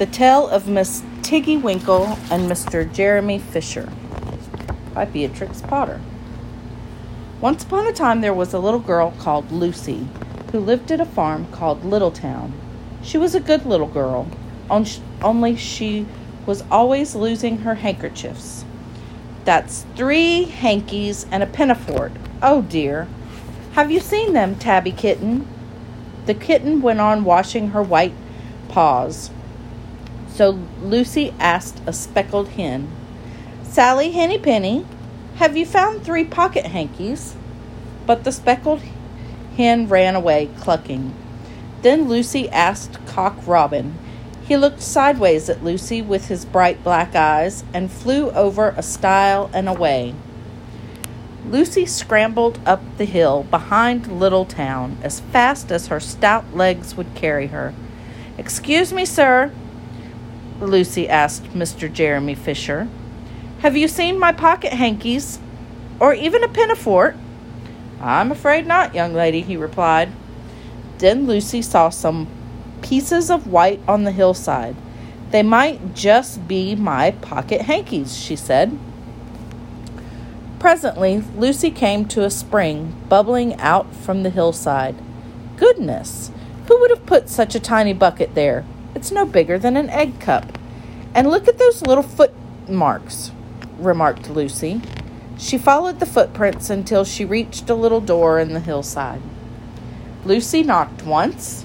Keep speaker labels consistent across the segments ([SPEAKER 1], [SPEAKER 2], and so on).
[SPEAKER 1] The Tale of Miss Tiggy Winkle and Mr. Jeremy Fisher by Beatrix Potter. Once upon a time there was a little girl called Lucy who lived at a farm called Littletown. She was a good little girl, only she was always losing her handkerchiefs. That's three hankies and a pinafore. Oh dear. Have you seen them, Tabby Kitten? The kitten went on washing her white paws. So Lucy asked a speckled hen, Sally Henny Penny, have you found three pocket hankies? But the speckled hen ran away, clucking. Then Lucy asked Cock Robin. He looked sideways at Lucy with his bright black eyes and flew over a stile and away. Lucy scrambled up the hill behind Little Town as fast as her stout legs would carry her. Excuse me, sir, Lucy asked Mr. Jeremy Fisher. Have you seen my pocket hankies? Or even a pinafore? I'm afraid not, young lady, he replied. Then Lucy saw some pieces of white on the hillside. They might just be my pocket hankies, she said. Presently, Lucy came to a spring bubbling out from the hillside. Goodness! Who would have put such a tiny bucket there? It's no bigger than an egg cup. And look at those little footmarks, remarked Lucy. She followed the footprints until she reached a little door in the hillside. Lucy knocked once,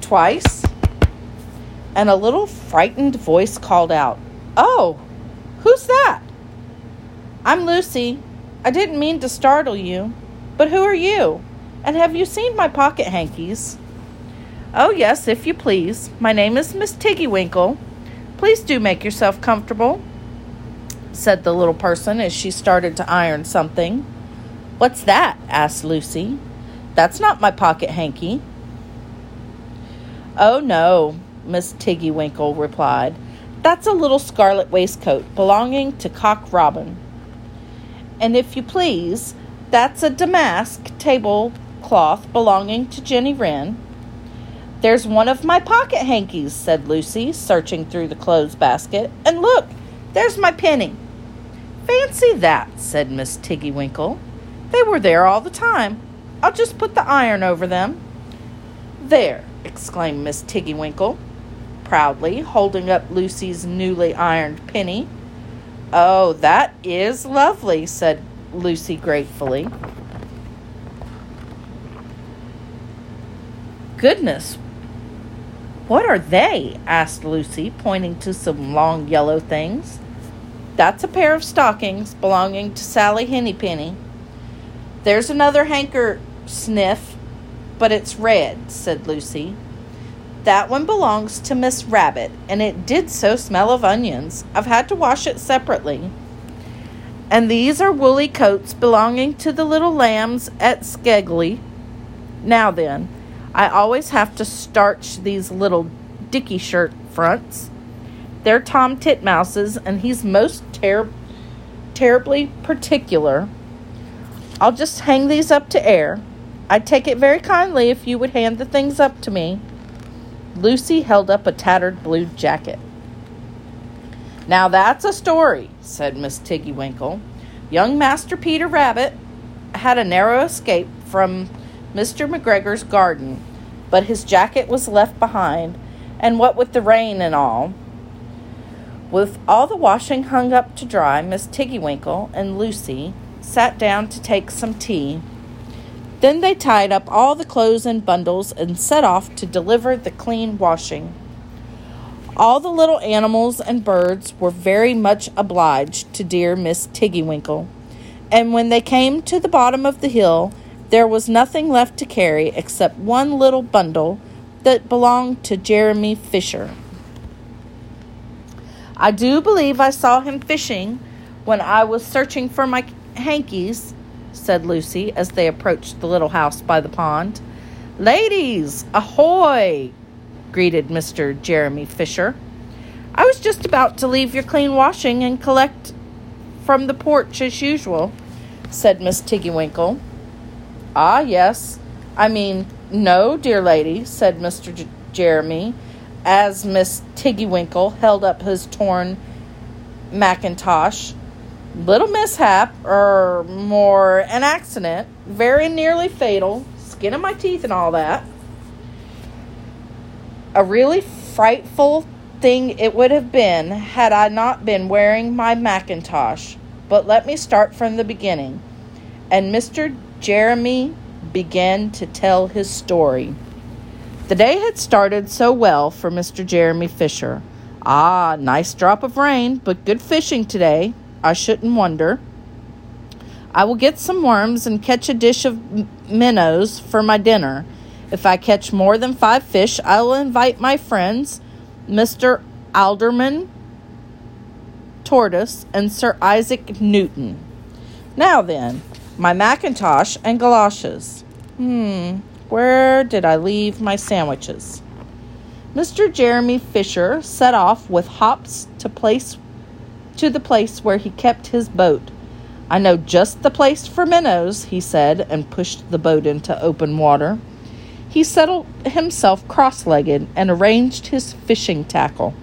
[SPEAKER 1] twice, and a little frightened voice called out, Oh, who's that? I'm Lucy. I didn't mean to startle you, but who are you? And have you seen my pocket hankies? Oh, yes, if you please. My name is Miss Tiggy Winkle. Please do make yourself comfortable, said the little person as she started to iron something. What's that? asked Lucy. That's not my pocket hanky. Oh, no, Miss Tiggy Winkle replied. That's a little scarlet waistcoat belonging to Cock Robin. And if you please, that's a damask tablecloth belonging to Jenny Wren. There's one of my pocket hankies, said Lucy, searching through the clothes basket. And look, there's my penny. Fancy that, said Miss Tiggy Winkle. They were there all the time. I'll just put the iron over them. There, exclaimed Miss Tiggy Winkle, proudly, holding up Lucy's newly ironed penny. Oh, that is lovely, said Lucy gratefully. Goodness, what are they? asked Lucy, pointing to some long yellow things. That's a pair of stockings belonging to Sally Hennypenny. There's another hanker sniff, but it's red, said Lucy. That one belongs to Miss Rabbit, and it did so smell of onions. I've had to wash it separately. And these are woolly coats belonging to the little lambs at Skelghyl. Now then, I always have to starch these little dicky shirt fronts. They're Tom Titmouse's, and he's most ter- terribly particular. I'll just hang these up to air. I'd take it very kindly if you would hand the things up to me. Lucy held up a tattered blue jacket. Now that's a story, said Miss Tiggy Winkle. Young Master Peter Rabbit had a narrow escape from Mr. McGregor's garden, but his jacket was left behind, and what with the rain and all. With all the washing hung up to dry, Miss Tiggywinkle and Lucy sat down to take some tea. Then they tied up all the clothes in bundles and set off to deliver the clean washing. All the little animals and birds were very much obliged to dear Miss Tiggywinkle, and when they came to the bottom of the hill, there was nothing left to carry except one little bundle that belonged to Jeremy Fisher. I do believe I saw him fishing when I was searching for my hankies, said Lucy as they approached the little house by the pond. Ladies, ahoy! greeted Mr. Jeremy Fisher. I was just about to leave your clean washing and collect from the porch as usual, said Miss Tiggywinkle. Ah, yes. I mean, no, dear lady, said Mr. J- Jeremy, as Miss Tiggywinkle held up his torn mackintosh. Little mishap, or more an accident, very nearly fatal, skin of my teeth and all that. A really frightful thing it would have been had I not been wearing my mackintosh. But let me start from the beginning. And Mr. Jeremy began to tell his story. The day had started so well for Mr. Jeremy Fisher. Ah, nice drop of rain, but good fishing today. I shouldn't wonder. I will get some worms and catch a dish of minnows for my dinner. If I catch more than five fish, I will invite my friends, Mr. Alderman Tortoise and Sir Isaac Newton. Now then, my Macintosh and galoshes. Hmm, where did I leave my sandwiches? Mr. Jeremy Fisher set off with hops to place to the place where he kept his boat. I know just the place for minnows, he said, and pushed the boat into open water. He settled himself cross legged and arranged his fishing tackle.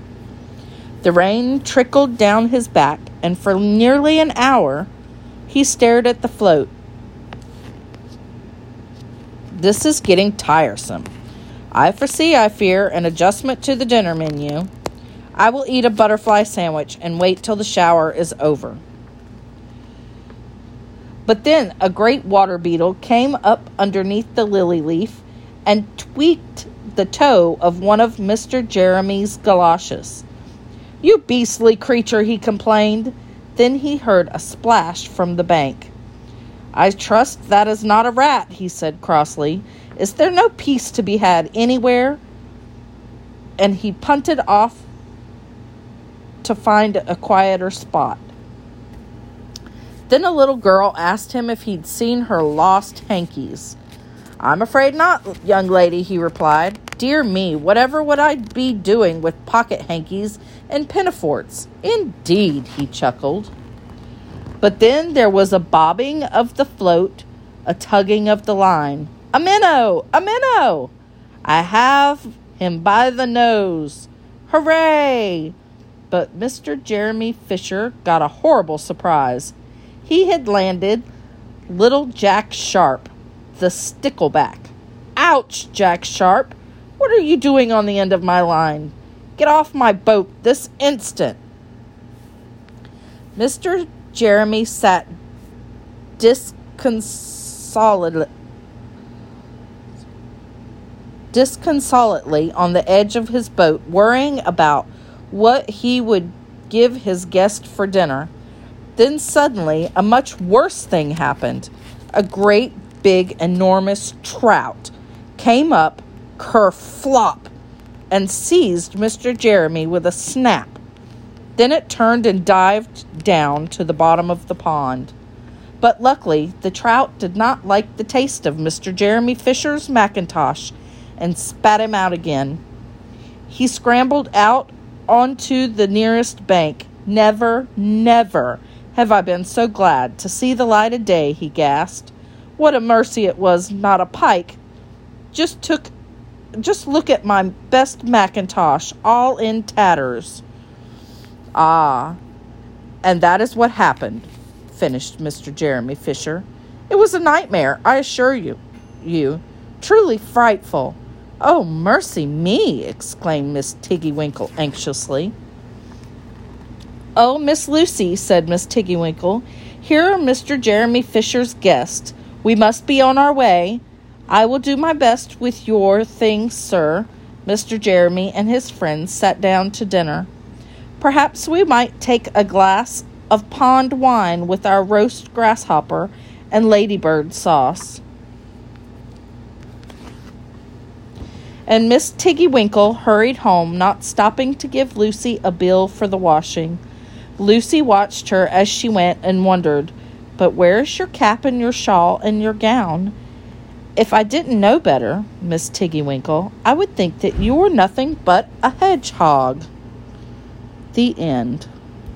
[SPEAKER 1] The rain trickled down his back, and for nearly an hour he stared at the float. This is getting tiresome. I foresee, I fear, an adjustment to the dinner menu. I will eat a butterfly sandwich and wait till the shower is over. But then a great water beetle came up underneath the lily leaf and tweaked the toe of one of Mr. Jeremy's galoshes. You beastly creature, he complained. Then he heard a splash from the bank. I trust that is not a rat, he said crossly. Is there no peace to be had anywhere? And he punted off to find a quieter spot. Then a little girl asked him if he'd seen her lost hankies. I'm afraid not, young lady, he replied. Dear me, whatever would I be doing with pocket hankies and pinafores? Indeed, he chuckled. But then there was a bobbing of the float, a tugging of the line. A minnow! A minnow! I have him by the nose. Hooray! But Mr. Jeremy Fisher got a horrible surprise. He had landed little Jack Sharp, the stickleback. Ouch, Jack Sharp! What are you doing on the end of my line? Get off my boat this instant. Mr. Jeremy sat disconsolate, disconsolately on the edge of his boat, worrying about what he would give his guest for dinner. Then suddenly, a much worse thing happened. A great big, enormous trout came up, kerflop, and seized Mr. Jeremy with a snap. Then it turned and dived down to the bottom of the pond. But luckily, the trout did not like the taste of Mr. Jeremy Fisher's mackintosh and spat him out again. He scrambled out onto the nearest bank. Never, never have I been so glad to see the light of day, he gasped. What a mercy it was not a pike. Just took just look at my best mackintosh, all in tatters. Ah, and that is what happened, finished Mr. Jeremy Fisher. It was a nightmare, I assure you. You, truly frightful. Oh, mercy me! exclaimed Miss Tiggywinkle anxiously. Oh, Miss Lucy, said Miss Tiggywinkle, here are Mr. Jeremy Fisher's guests. We must be on our way. I will do my best with your things, sir. Mr. Jeremy and his friends sat down to dinner. Perhaps we might take a glass of pond wine with our roast grasshopper and ladybird sauce. And Miss Tiggy Winkle hurried home, not stopping to give Lucy a bill for the washing. Lucy watched her as she went and wondered but where's your cap and your shawl and your gown? If I didn't know better, Miss Tiggywinkle, I would think that you were nothing but a hedgehog. The end.